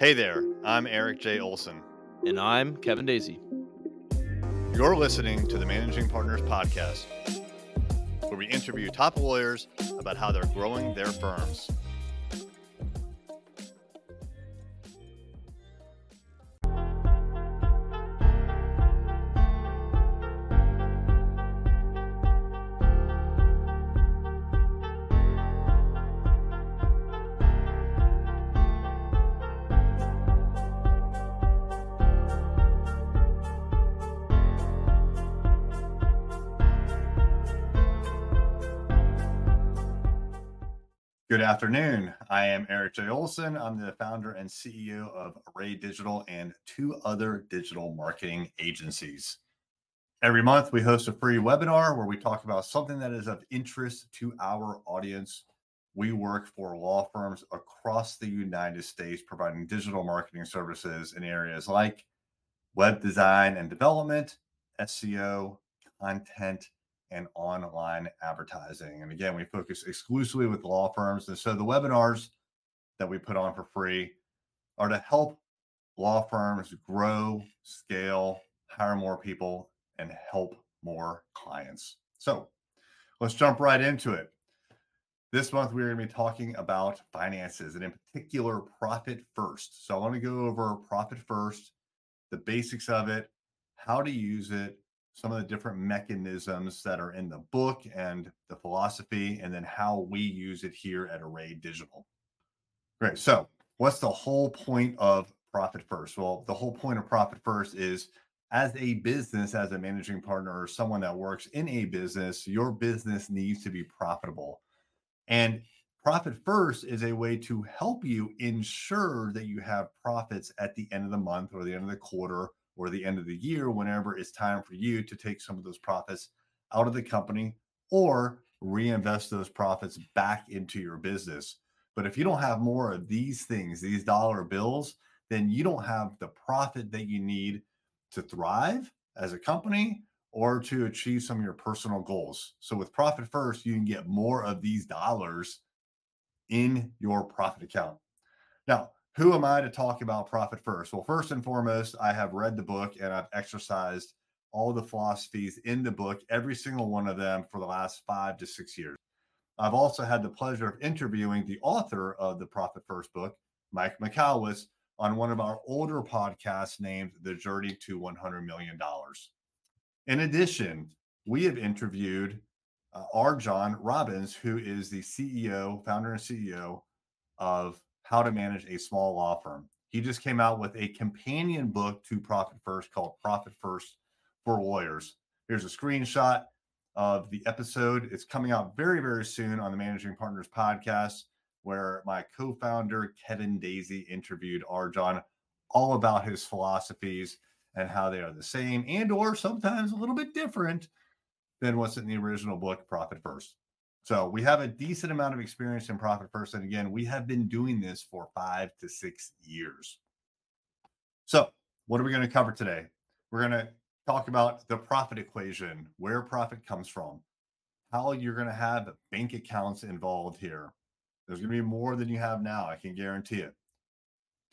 Hey there, I'm Erik J. Olson. And I'm Kevin Daisey. You're listening to the Managing Partners Podcast, where we interview top lawyers about how they're growing their firms. Afternoon. I am Erik J. Olson. I'm the founder and CEO of Array Digital and two other digital marketing agencies. Every month, we host a free webinar where we talk about something that is of interest to our audience. We work for law firms across the United States providing digital marketing services in areas like web design and development, SEO, content, and online advertising. And again, we focus exclusively with law firms. And so the webinars that we put on for free are to help law firms grow, scale, hire more people, and help more clients. So let's jump right into it. This month, we're going to be talking about finances and, in particular, profit first. So, I want to go over profit first, the basics of it, how to use it, some of the different mechanisms that are in the book and the philosophy, and then how we use it here at Array Digital. Great. So, what's the whole point of Profit First? Well, the whole point of Profit First is as a business, as a managing partner, or someone that works in a business, your business needs to be profitable. And Profit First is a way to help you ensure that you have profits at the end of the month or the end of the quarter or the end of the year, whenever it's time for you to take some of those profits out of the company or reinvest those profits back into your business. But if you don't have more of these things, these dollar bills, then you don't have the profit that you need to thrive as a company or to achieve some of your personal goals. So with Profit First, you can get more of these dollars in your profit account. Now, who am I to talk about profit first? Well, first and foremost, I have read the book and I've exercised all the philosophies in the book, every single one of them for the last five to six years. I've also had the pleasure of interviewing the author of the Profit First book, Mike Michalowicz, on one of our older podcasts named The Journey to $100 Million. In addition, we have interviewed uh, RJon Robins, who is the CEO, founder and CEO of how to manage a small law firm. He just came out with a companion book to Profit First called Profit First for Lawyers. Here's a screenshot of the episode. It's coming out very, very soon on the Managing Partners podcast, where my co founder, Kevin Daisey, interviewed. John all about his philosophies and how they are the same and or sometimes a little bit different than what's in the original book profit first so we have a decent amount of experience in Profit First. And again, we have been doing this for five to six years. So, what are we going to cover today? We're going to talk about the profit equation, where profit comes from, how you're going to have bank accounts involved here. There's going to be more than you have now, I can guarantee it.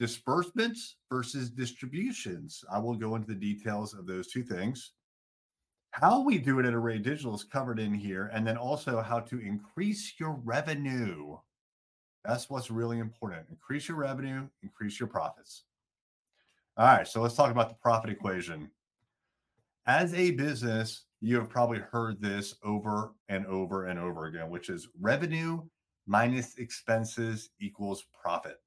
Disbursements versus distributions. I will go into the details of those two things. How we do it at Array Digital is covered in here, and then also how to increase your revenue. That's what's really important. Increase your revenue, increase your profits. All right, so let's talk about the profit equation. As a business, you have probably heard this over and over and over again, which is revenue minus expenses equals profit.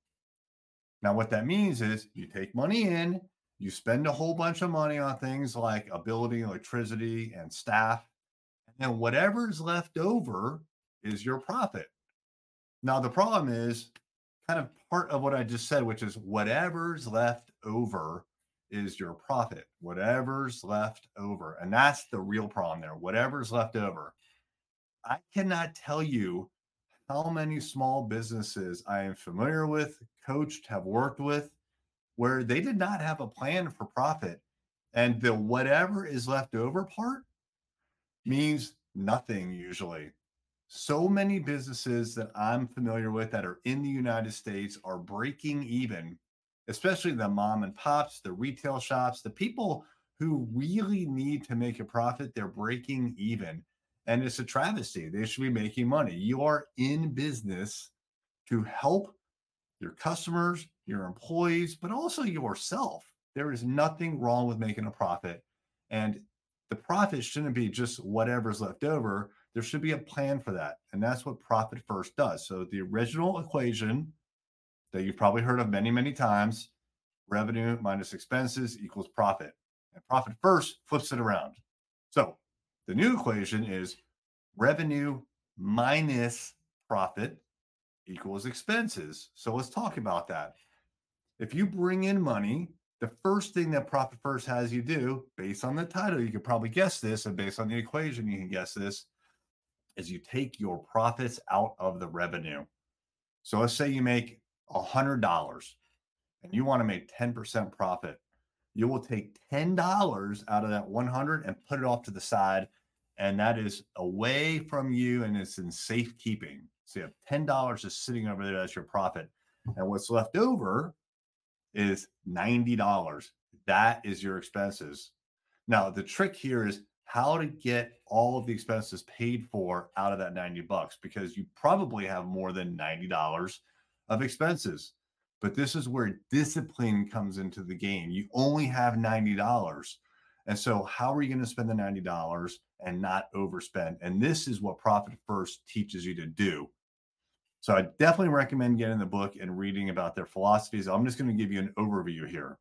Now, what that means is you take money in, you spend a whole bunch of money on things like a building, electricity, and staff. And then whatever's left over is your profit. Now, the problem is kind of part of what I just said, which is whatever's left over is your profit. Whatever's left over. And that's the real problem there. Whatever's left over. I cannot tell you how many small businesses I am familiar with, coached, have worked with where they did not have a plan for profit. And the whatever is left over part means nothing usually. So many businesses that I'm familiar with that are in the United States are breaking even especially the mom and pops, the retail shops, the people who really need to make a profit, they're breaking even. And it's a travesty. They should be making money. You are in business to help your customers, your employees, but also yourself. There is nothing wrong with making a profit. And the profit shouldn't be just whatever's left over. There should be a plan for that. And that's what Profit First does. So the original equation that you've probably heard of many, many times revenue minus expenses equals profit. And Profit First flips it around. So the new equation is revenue minus profit equals expenses. So let's talk about that. If you bring in money the first thing that Profit First has you do, based on the title, you could probably guess this, and based on the equation, you can guess this, is you take your profits out of the revenue. So let's say you make a $100 and you want to make 10% profit. You will take $10 out of that 100 and put it off to the side. And that is away from you and it's in safekeeping. So you have $10 just sitting over there as your profit. And what's left over is $90. That is your expenses. Now, the trick here is how to get all of the expenses paid for out of that 90 bucks because you probably have more than $90 of expenses. But this is where discipline comes into the game. You only have $90. And so, how are you going to spend the $90 and not overspend? And this is what Profit First teaches you to do. So I definitely recommend getting the book and reading about their philosophies. I'm just going to give you an overview here.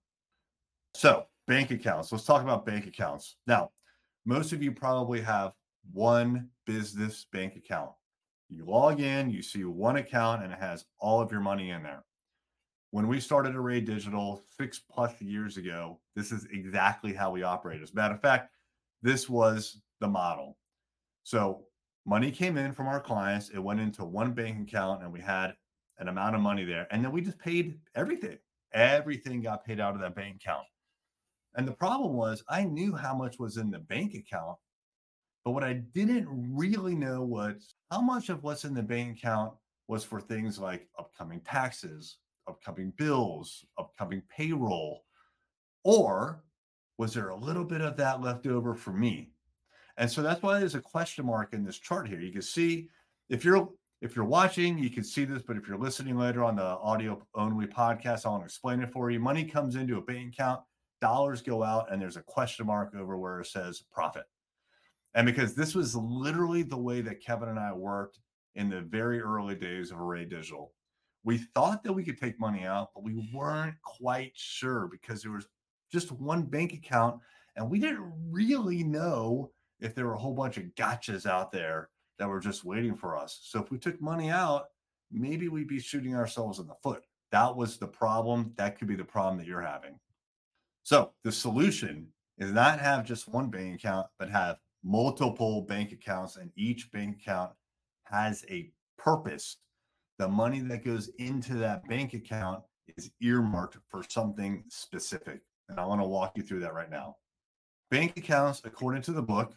So, bank accounts. Let's talk about bank accounts. Now, most of you probably have one business bank account. You log in, you see one account, and it has all of your money in there. When we started Array Digital six plus years ago, this is exactly how we operate. As a matter of fact, this was the model. So money came in from our clients. It went into one bank account and we had an amount of money there. And then we just paid everything. Everything got paid out of that bank account. And the problem was I knew how much was in the bank account, but what I didn't really know was how much of what's in the bank account was for things like upcoming taxes, upcoming bills, upcoming payroll, or was there a little bit of that left over for me? And so that's why there's a question mark in this chart here. You can see if you're if you're watching, you can see this, but if you're listening later on the audio only podcast, I want to explain it for you. Money comes into a bank account, dollars go out, and there's a question mark over where it says profit. And because this was literally the way that Kevin and I worked in the very early days of Array Digital, we thought that we could take money out, but we weren't quite sure because there was just one bank account and we didn't really know if there were a whole bunch of gotchas out there that were just waiting for us. So if we took money out, maybe we'd be shooting ourselves in the foot. That was the problem. That could be the problem that you're having. So the solution is not have just one bank account, but have multiple bank accounts, and each bank account has a purpose. The money that goes into that bank account is earmarked for something specific. And I want to walk you through that right now. Bank accounts, according to the book,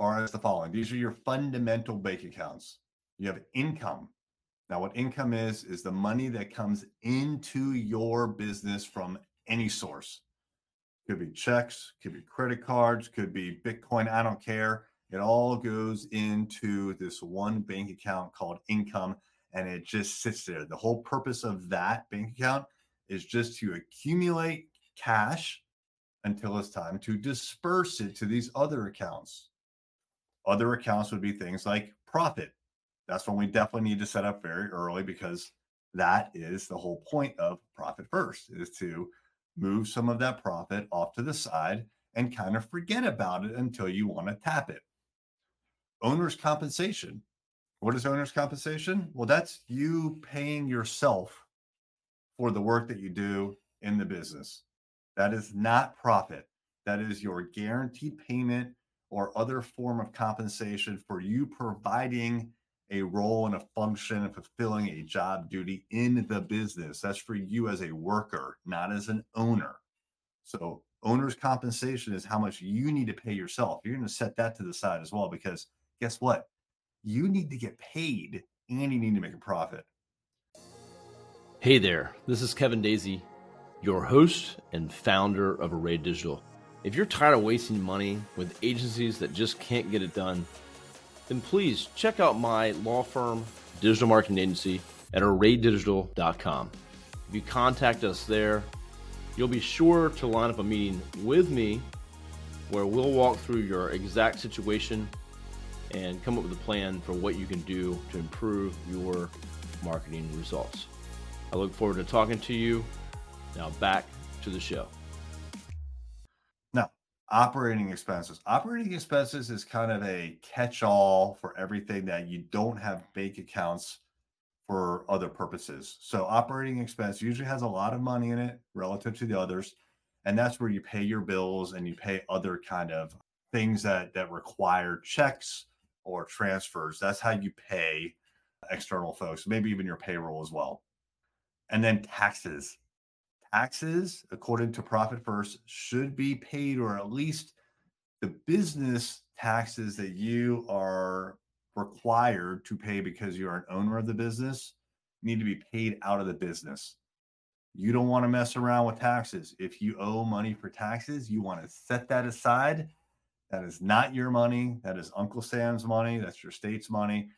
are as the following. These are your fundamental bank accounts. You have income. Now, what income is, is the money that comes into your business from any source. Could be checks, could be credit cards, could be Bitcoin. I don't care. It all goes into this one bank account called income and it just sits there. The whole purpose of that bank account is just to accumulate cash until it's time to disperse it to these other accounts. Other accounts would be things like profit. That's when we definitely need to set up very early because that is the whole point of profit first is to move some of that profit off to the side and kind of forget about it until you want to tap it. Owner's compensation. What is owner's compensation? Well, that's you paying yourself for the work that you do in the business. That is not profit. That is your guaranteed payment or other form of compensation for you providing a role and a function and fulfilling a job duty in the business. That's for you as a worker, not as an owner. So, owner's compensation is how much you need to pay yourself. You're going to set that to the side as well because guess what? You need to get paid and you need to make a profit. Hey there, this is Kevin Daisey your host and founder of Array Digital. If you're tired of wasting money with agencies that just can't get it done, then please check out my law firm, digital marketing agency at arraydigital.com. If you contact us there, you'll be sure to line up a meeting with me where we'll walk through your exact situation and come up with a plan for what you can do to improve your marketing results. I look forward to talking to you. Now back to the show. Operating expenses. Operating expenses is kind of a catch all for everything that you don't have bank accounts for other purposes. So, operating expense usually has a lot of money in it relative to the others. And that's where you pay your bills and you pay other kind of things that that require checks or transfers. That's how you pay external folks, maybe even your payroll as well. And then taxes. Taxes, according to Profit First, should be paid, or at least the business taxes that you are required to pay because you're an owner of the business need to be paid out of the business. You don't want to mess around with taxes. If you owe money for taxes, you want to set that aside. That is not your money. That is Uncle Sam's money. That's your state's money.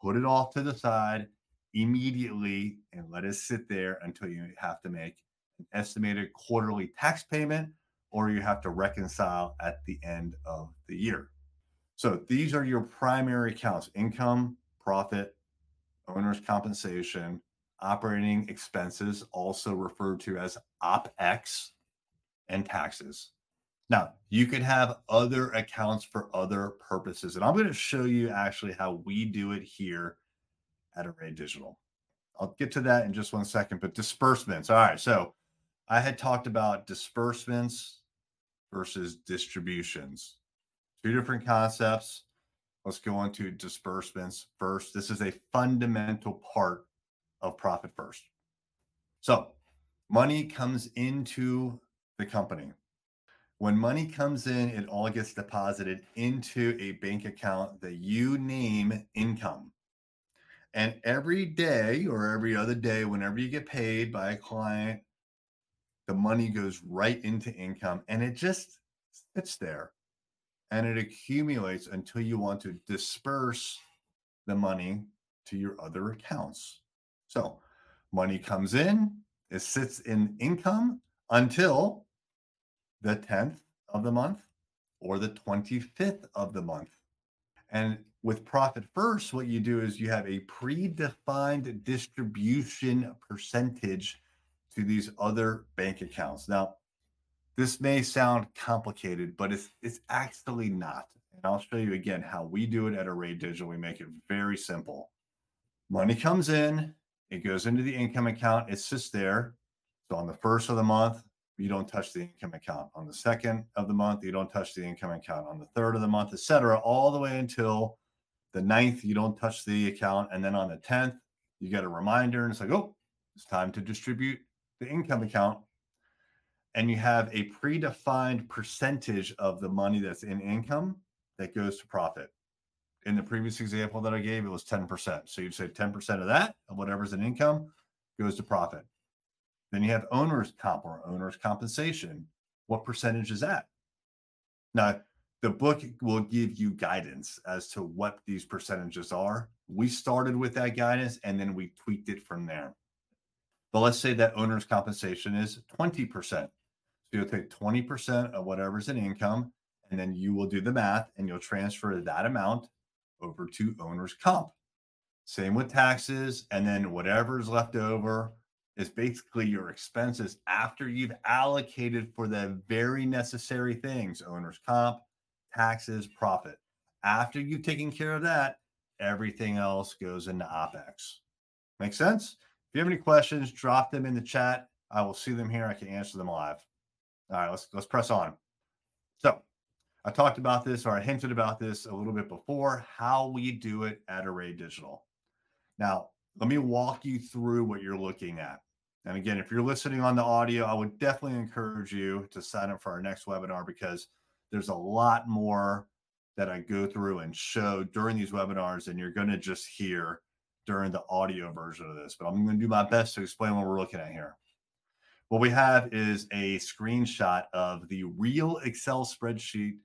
Put it off to the side immediately and let it sit there until you have to make an estimated quarterly tax payment or you have to reconcile at the end of the year. So these are your primary accounts income, profit, owner's compensation, operating expenses, also referred to as OPEX, and taxes. Now, you could have other accounts for other purposes. And I'm going to show you actually how we do it here at Array Digital. I'll get to that in just one second, but disbursements. All right. So I had talked about disbursements versus distributions, two different concepts. Let's go on to disbursements first. This is a fundamental part of Profit First. So money comes into the company. When money comes in, it all gets deposited into a bank account that you name income. And every day or every other day, whenever you get paid by a client, the money goes right into income and it just sits there and it accumulates until you want to disperse the money to your other accounts. So money comes in, it sits in income until the 10th of the month or the 25th of the month. And with Profit First, what you do is you have a predefined distribution percentage to these other bank accounts. Now, this may sound complicated, but it's it's actually not. And I'll show you again how we do it at Array Digital. We make it very simple. Money comes in, it goes into the income account, it sits there. So on the first of the month, you don't touch the income account. On the second of the month, you don't touch the income account. On the third of the month, etc., all the way until the ninth, you don't touch the account. And then on the 10th, you get a reminder and it's like, oh, it's time to distribute the income account. And you have a predefined percentage of the money that's in income that goes to profit. In the previous example that I gave, it was 10%. So you'd say 10% of that, of whatever's in income, goes to profit. Then you have owner's comp or owner's compensation. What percentage is that? Now, the book will give you guidance as to what these percentages are. We started with that guidance and then we tweaked it from there. But let's say that owner's compensation is 20%. So you'll take 20% of whatever's in income, and then you will do the math and you'll transfer that amount over to owner's comp. Same with taxes. And then whatever's left over is basically your expenses after you've allocated for the very necessary things owner's comp, taxes, profit. After you've taken care of that, everything else goes into OPEX. Make sense? You have any questions, drop them in the chat. I will see them here. I can answer them live. All right, let's let's press on. So I talked about this or I hinted about this a little bit before, how we do it at Array Digital. Now, let me walk you through what you're looking at. And again, if you're listening on the audio, I would definitely encourage you to sign up for our next webinar because there's a lot more that I go through and show during these webinars and you're going to just hear during the audio version of this. But I'm going to do my best to explain what we're looking at here. What we have is a screenshot of the real Excel spreadsheet.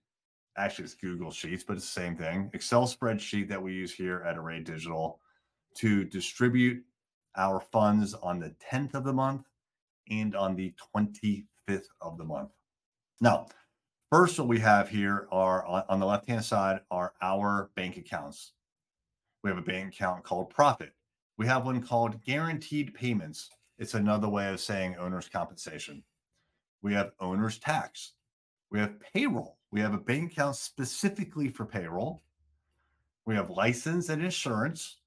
Actually, it's Google Sheets, but it's the same thing. Excel spreadsheet that we use here at Array Digital to distribute our funds on the 10th of the month and on the 25th of the month. Now, first, what we have here are on the left hand side are our bank accounts. We have a bank account called Profit. We have one called Guaranteed Payments. It's another way of saying owner's compensation. We have owner's tax. We have payroll. We have a bank account specifically for payroll. We have license and insurance.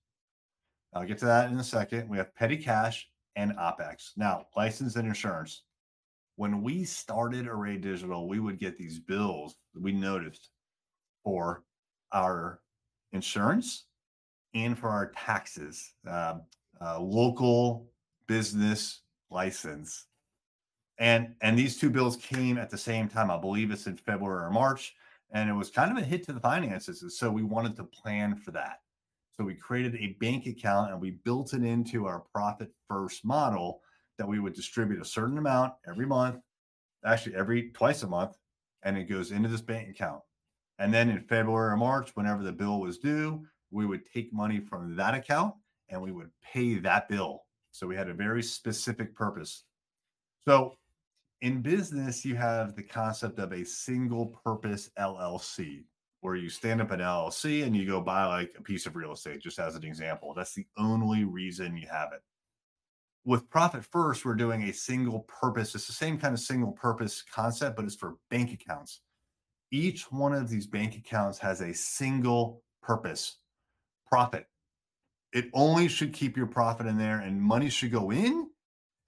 I'll get to that in a second. We have petty cash and OPEX. Now, license and insurance. When we started Array Digital, we would get these bills we noticed for our insurance and for our taxes, uh, uh, local business license. And and these two bills came at the same time. I believe it's in February or March, and it was kind of a hit to the finances. so we wanted to plan for that. So we created a bank account and we built it into our profit first model that we would distribute a certain amount every month, actually every twice a month, and it goes into this bank account. And then in February or March, whenever the bill was due, we would take money from that account and we would pay that bill. So we had a very specific purpose. So in business, you have the concept of a single purpose LLC, where you stand up an LLC and you go buy like a piece of real estate, just as an example. That's the only reason you have it. With Profit First, we're doing a single purpose. It's the same kind of single purpose concept, but it's for bank accounts. Each one of these bank accounts has a single purpose profit. It only should keep your profit in there and money should go in.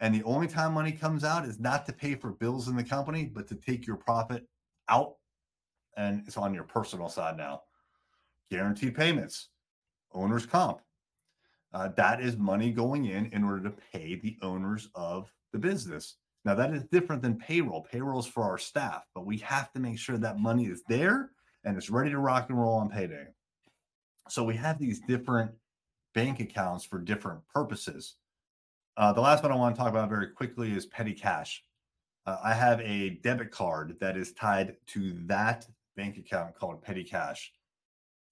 And the only time money comes out is not to pay for bills in the company, but to take your profit out. And it's on your personal side now. Guaranteed payments, owner's comp. Uh, that is money going in in order to pay the owners of the business. Now, that is different than payroll. Payroll is for our staff, but we have to make sure that money is there and it's ready to rock and roll on payday. So we have these different bank accounts for different purposes. Uh, the last one I want to talk about very quickly is petty cash. Uh, I have a debit card that is tied to that bank account called petty cash.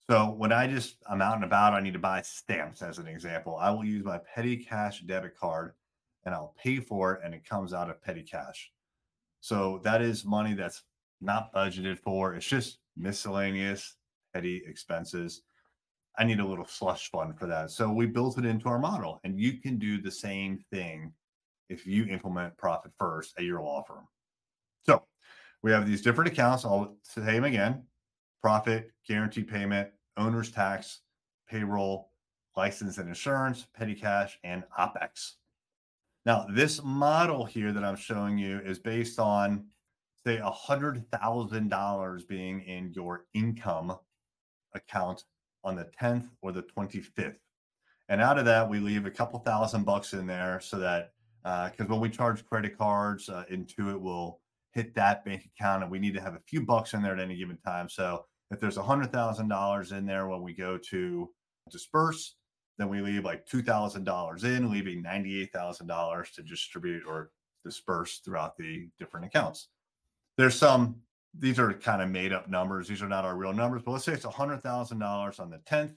So when I just I'm out and about, I need to buy stamps as an example. I will use my petty cash debit card and I'll pay for it and it comes out of petty cash. So that is money that's not budgeted for. It's just miscellaneous petty expenses. I need a little slush fund for that. So we built it into our model, and you can do the same thing if you implement profit first at your law firm. So we have these different accounts. I'll say them again profit, guaranteed payment, owner's tax, payroll, license and insurance, petty cash, and OPEX. Now, this model here that I'm showing you is based on, say, $100,000 being in your income account on the 10th or the 25th. And out of that, we leave a couple thousand bucks in there so that uh because uh, when we charge credit cards, uh, Intuit will hit that bank account, and we need to have a few bucks in there at any given time. So if there's a hundred thousand dollars in there when we go to disperse, then we leave like two thousand dollars in, leaving ninety-eight thousand dollars to distribute or disperse throughout the different accounts. There's some these are kind of made up numbers. These are not our real numbers, but let's say it's $100,000 on the 10th and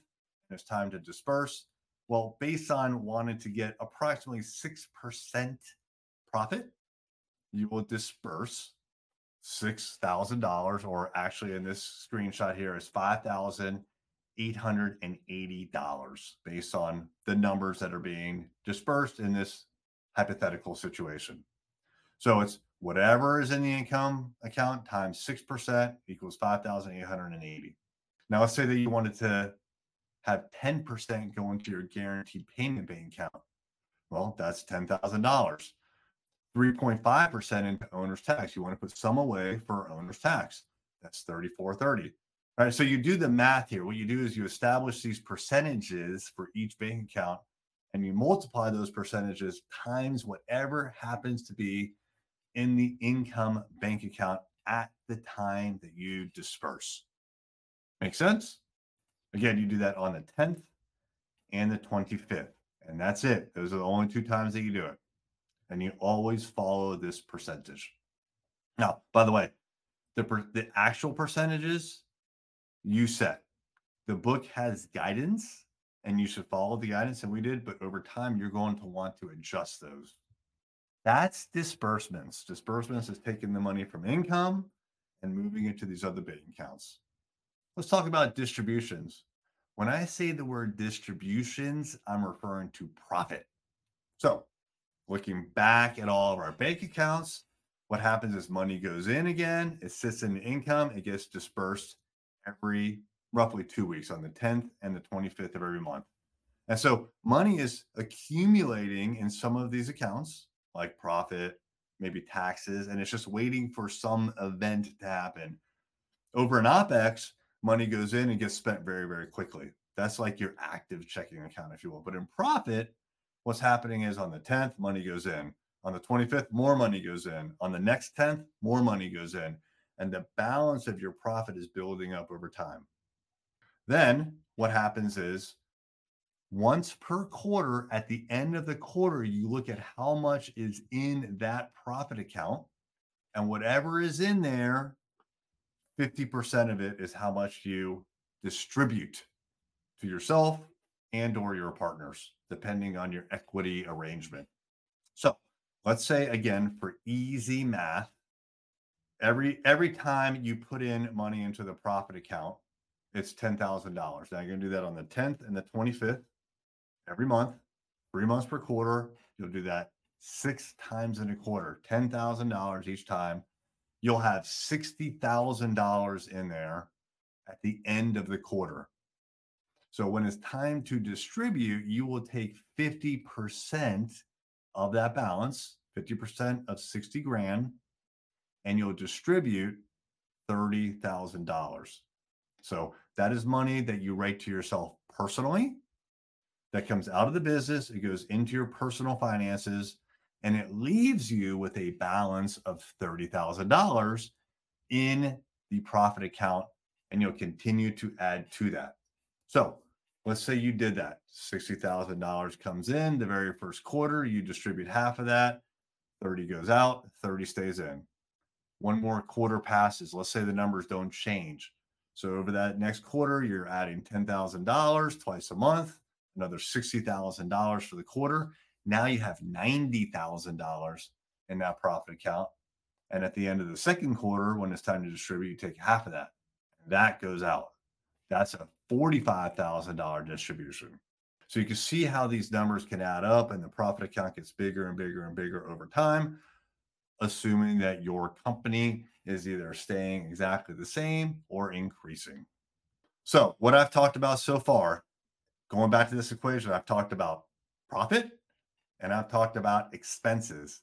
it's time to disperse. Well, based on wanting to get approximately 6% profit, you will disperse $6,000, or actually in this screenshot here is $5,880 based on the numbers that are being dispersed in this hypothetical situation. So it's whatever is in the income account times 6% equals 5,880. Now, let's say that you wanted to have 10% go into your guaranteed payment bank account. Well, that's $10,000. 3.5% into owner's tax. You want to put some away for owner's tax. That's 3430. All right. So you do the math here. What you do is you establish these percentages for each bank account and you multiply those percentages times whatever happens to be in the income bank account at the time that you disperse. Make sense? Again, you do that on the 10th and the 25th, and that's it. Those are the only two times that you do it. and you always follow this percentage. Now, by the way, the per- the actual percentages you set. The book has guidance and you should follow the guidance and we did, but over time you're going to want to adjust those. That's disbursements. Disbursements is taking the money from income and moving it to these other bank accounts. Let's talk about distributions. When I say the word distributions, I'm referring to profit. So, looking back at all of our bank accounts, what happens is money goes in again, it sits in income, it gets dispersed every roughly two weeks on the 10th and the 25th of every month. And so money is accumulating in some of these accounts, like profit, maybe taxes, and it's just waiting for some event to happen. Over an OPEX, money goes in and gets spent very, very quickly. That's like your active checking account, if you will. But in profit, what's happening is on the 10th, money goes in. On the 25th, more money goes in. On the next 10th, more money goes in. And the balance of your profit is building up over time. Then what happens is once per quarter, at the end of the quarter, you look at how much is in that profit account. And whatever is in there, 50% of it is how much you distribute to yourself and or your partners depending on your equity arrangement so let's say again for easy math every every time you put in money into the profit account it's $10,000 now you're going to do that on the 10th and the 25th every month three months per quarter you'll do that six times in a quarter $10,000 each time you'll have $60,000 in there at the end of the quarter. So when it's time to distribute, you will take 50% of that balance, 50% of 60 grand, and you'll distribute $30,000. So that is money that you write to yourself personally that comes out of the business, it goes into your personal finances and it leaves you with a balance of $30,000 in the profit account and you'll continue to add to that. So let's say you did that $60,000 comes in the very first quarter, you distribute half of that, 30 goes out, 30 stays in. One more quarter passes. Let's say the numbers don't change. So over that next quarter, you're adding $10,000 twice a month, another $60,000 for the quarter. Now you have $90,000 in that profit account. And at the end of the second quarter, when it's time to distribute, you take half of that. That goes out. That's a $45,000 distribution. So you can see how these numbers can add up and the profit account gets bigger and bigger and bigger over time, assuming that your company is either staying exactly the same or increasing. So, what I've talked about so far, going back to this equation, I've talked about profit, and I've talked about expenses.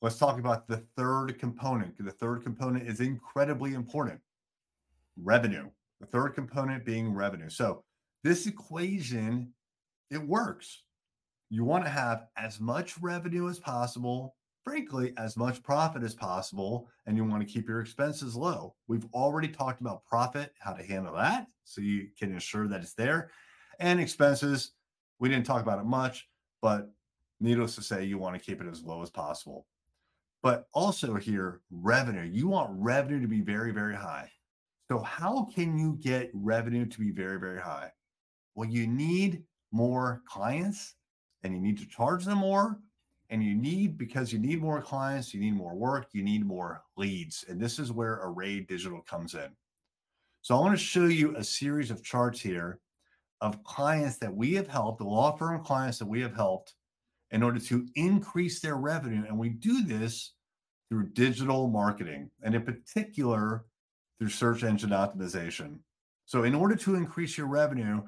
Let's talk about the third component. The third component is incredibly important revenue. The third component being revenue. So, this equation, it works. You want to have as much revenue as possible, frankly, as much profit as possible, and you want to keep your expenses low. We've already talked about profit, how to handle that so you can ensure that it's there. And expenses, we didn't talk about it much, but needless to say, you want to keep it as low as possible. But also here, revenue. You want revenue to be very, very high. So, how can you get revenue to be very, very high? Well, you need more clients and you need to charge them more. And you need, because you need more clients, you need more work, you need more leads. And this is where Array Digital comes in. So, I want to show you a series of charts here of clients that we have helped, the law firm clients that we have helped in order to increase their revenue. And we do this through digital marketing and, in particular, through search engine optimization. So, in order to increase your revenue,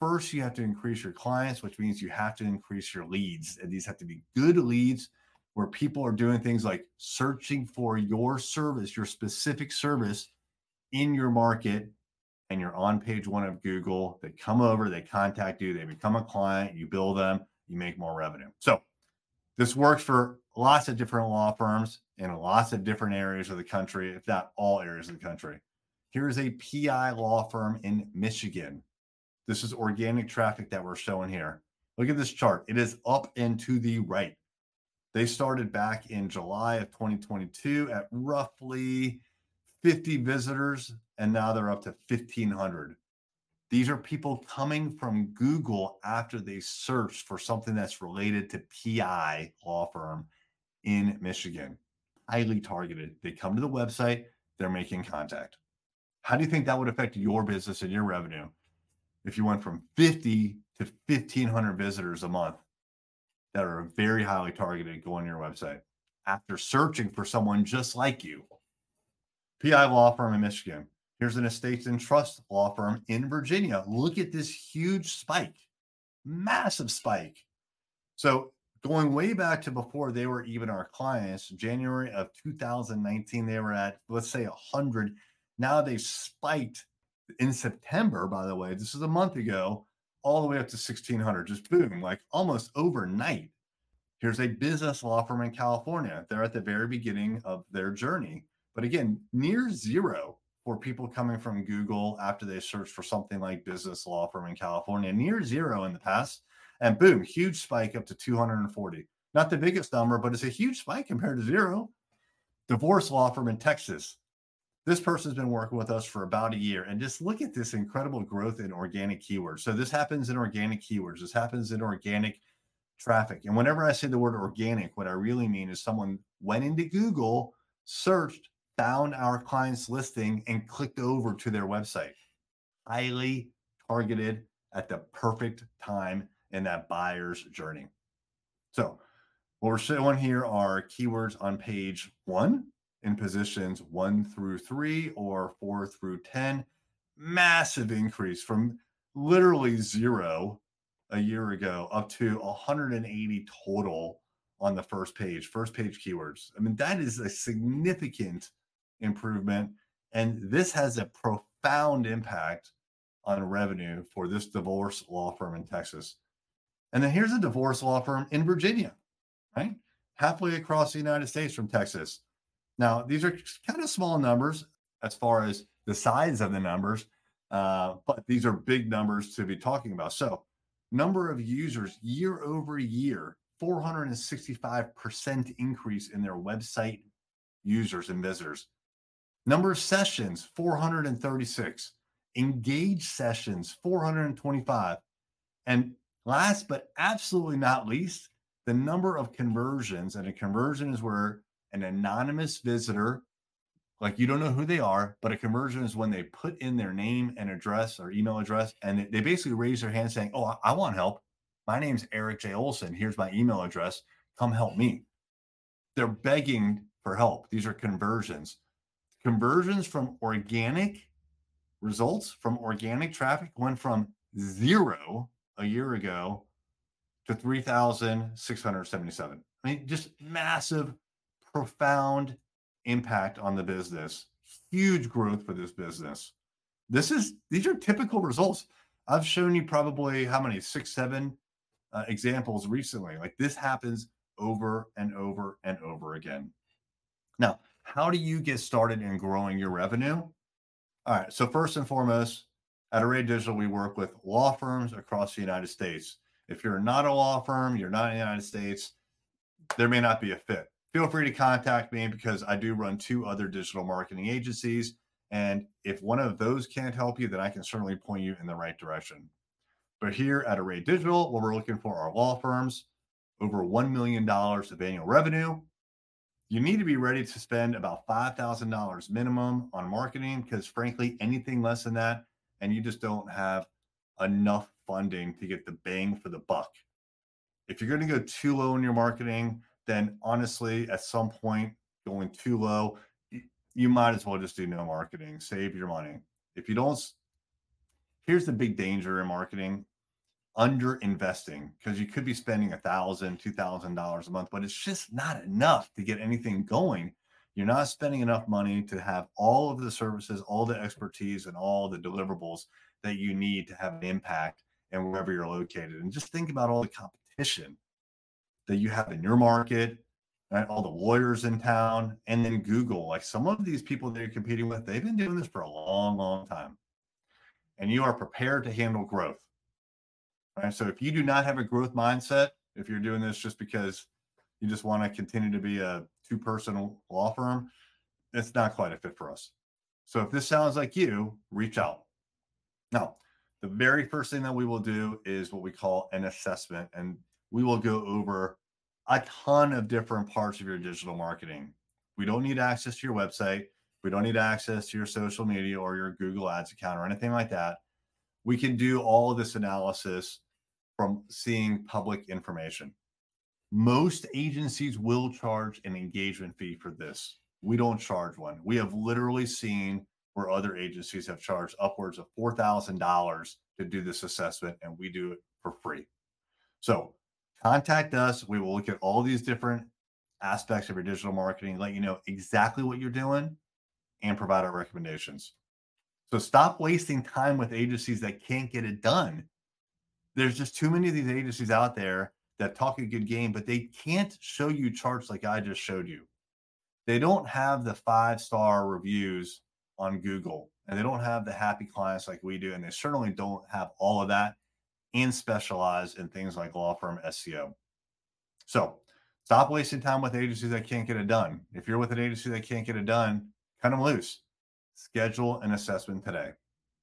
first you have to increase your clients, which means you have to increase your leads. And these have to be good leads where people are doing things like searching for your service, your specific service in your market. And you're on page one of Google. They come over, they contact you, they become a client, you bill them, you make more revenue. So this works for lots of different law firms in lots of different areas of the country, if not all areas of the country. Here's a PI law firm in Michigan. This is organic traffic that we're showing here. Look at this chart. It is up and to the right. They started back in July of 2022 at roughly 50 visitors, and now they're up to 1,500. These are people coming from Google after they search for something that's related to PI law firm in Michigan. Highly targeted. They come to the website, they're making contact. How do you think that would affect your business and your revenue if you went from 50 to 1,500 visitors a month that are very highly targeted going to your website after searching for someone just like you? PI law firm in Michigan. Here's an estates and trust law firm in Virginia. Look at this huge spike, massive spike. So going way back to before they were even our clients, January of 2019, they were at, let's say, 100. Now they spiked in September, by the way, this is a month ago, all the way up to 1600, just boom, like almost overnight. Here's a business law firm in California. They're at the very beginning of their journey. But again, near zero for people coming from Google after they search for something like business law firm in California, near zero in the past and boom, huge spike up to 240. Not the biggest number, but it's a huge spike compared to zero. Divorce law firm in Texas. This person's been working with us for about a year. And just look at this incredible growth in organic keywords. So this happens in organic keywords. This happens in organic traffic. And whenever I say the word organic, what I really mean is someone went into Google, searched, found our client's listing, and clicked over to their website. Highly targeted at the perfect time in that buyer's journey. So what we're showing here are keywords on page one in positions one through three or four through 10. Massive increase from literally zero a year ago up to 180 total on the first page, first page keywords. I mean, that is a significant improvement. And this has a profound impact on revenue for this divorce law firm in Texas. And then here's a divorce law firm in Virginia, right? Halfway across the United States from Texas. Now, these are kind of small numbers as far as the size of the numbers, uh, but these are big numbers to be talking about. So, number of users year over year, 465% increase in their website users and visitors. Number of sessions, 436. Engaged sessions, 425. And Last but absolutely not least, the number of conversions. And a conversion is where an anonymous visitor, like you don't know who they are, but a conversion is when they put in their name and address or email address and they basically raise their hand saying, Oh, I, want help. My name's Erik J. Olson. Here's my email address. Come help me. They're begging for help. These are conversions. Conversions from organic results, from organic traffic, went from zero a year ago to 3,677. I mean, just massive, profound impact on the business. Huge growth for this business. This is, these are typical results. I've shown you probably how many, six, seven uh, examples recently. Like this happens over and over and over again. Now, how do you get started in growing your revenue? All right. So, first and foremost, at Array Digital, we work with law firms across the United States. If you're not a law firm, you're not in the United States, there may not be a fit. Feel free to contact me because I do run two other digital marketing agencies. And if one of those can't help you, then I can certainly point you in the right direction. But here at Array Digital, what we're looking for are law firms over $1 million of annual revenue. You need to be ready to spend about $5,000 minimum on marketing because, frankly, anything less than that and you just don't have enough funding to get the bang for the buck. If you're going to go too low in your marketing, then honestly, at some point, going too low, you might as well just do no marketing, save your money. If you don't, here's the big danger in marketing under investing because you could be spending a thousand, two thousand dollars a month, but it's just not enough to get anything going you're not spending enough money to have all of the services, all the expertise, and all the deliverables that you need to have an impact and wherever you're located. And just think about all the competition that you have in your market, right? all the lawyers in town, and then Google. Like some of these people that you're competing with, they've been doing this for a long, long time. And you are prepared to handle growth. Right. So if you do not have a growth mindset, if you're doing this just because you just want to continue to be a two person law firm, it's not quite a fit for us. So if this sounds like you, reach out. Now, the very first thing that we will do is what we call an assessment, and we will go over a ton of different parts of your digital marketing. We don't need access to your website. We don't need access to your social media or your Google Ads account or anything like that. We can do all of this analysis from seeing public information. Most agencies will charge an engagement fee for this. We don't charge one. We have literally seen where other agencies have charged upwards of $4,000 to do this assessment, and we do it for free. So contact us. We will look at all these different aspects of your digital marketing, let you know exactly what you're doing, and provide our recommendations. So stop wasting time with agencies that can't get it done. There's just too many of these agencies out there that talk a good game, but they can't show you charts like I just showed you. They don't have the five star reviews on Google and they don't have the happy clients like we do. And they certainly don't have all of that and specialize in things like law firm SEO. So stop wasting time with agencies that can't get it done. If you're with an agency that can't get it done, cut them loose. Schedule an assessment today.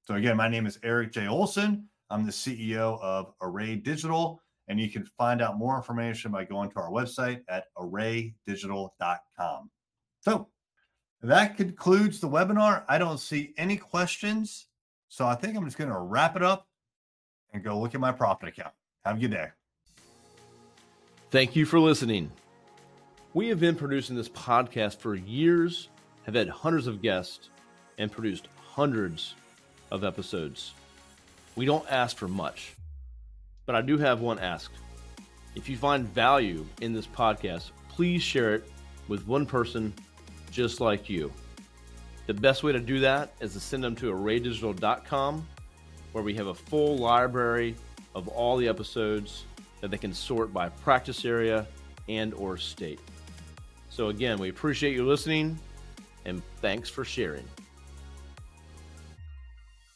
So again, my name is Erik J. Olson. I'm the CEO of Array Digital, and you can find out more information by going to our website at arraydigital.com. So that concludes the webinar. I don't see any questions. So I think I'm just going to wrap it up and go look at my profit account. Have a good day. Thank you for listening. We have been producing this podcast for years, have had hundreds of guests, and produced hundreds of episodes. We don't ask for much, but I do have one ask. If you find value in this podcast, please share it with one person just like you. The best way to do that is to send them to arraydigital.com where we have a full library of all the episodes that they can sort by practice area and or state. So again, we appreciate you listening and thanks for sharing.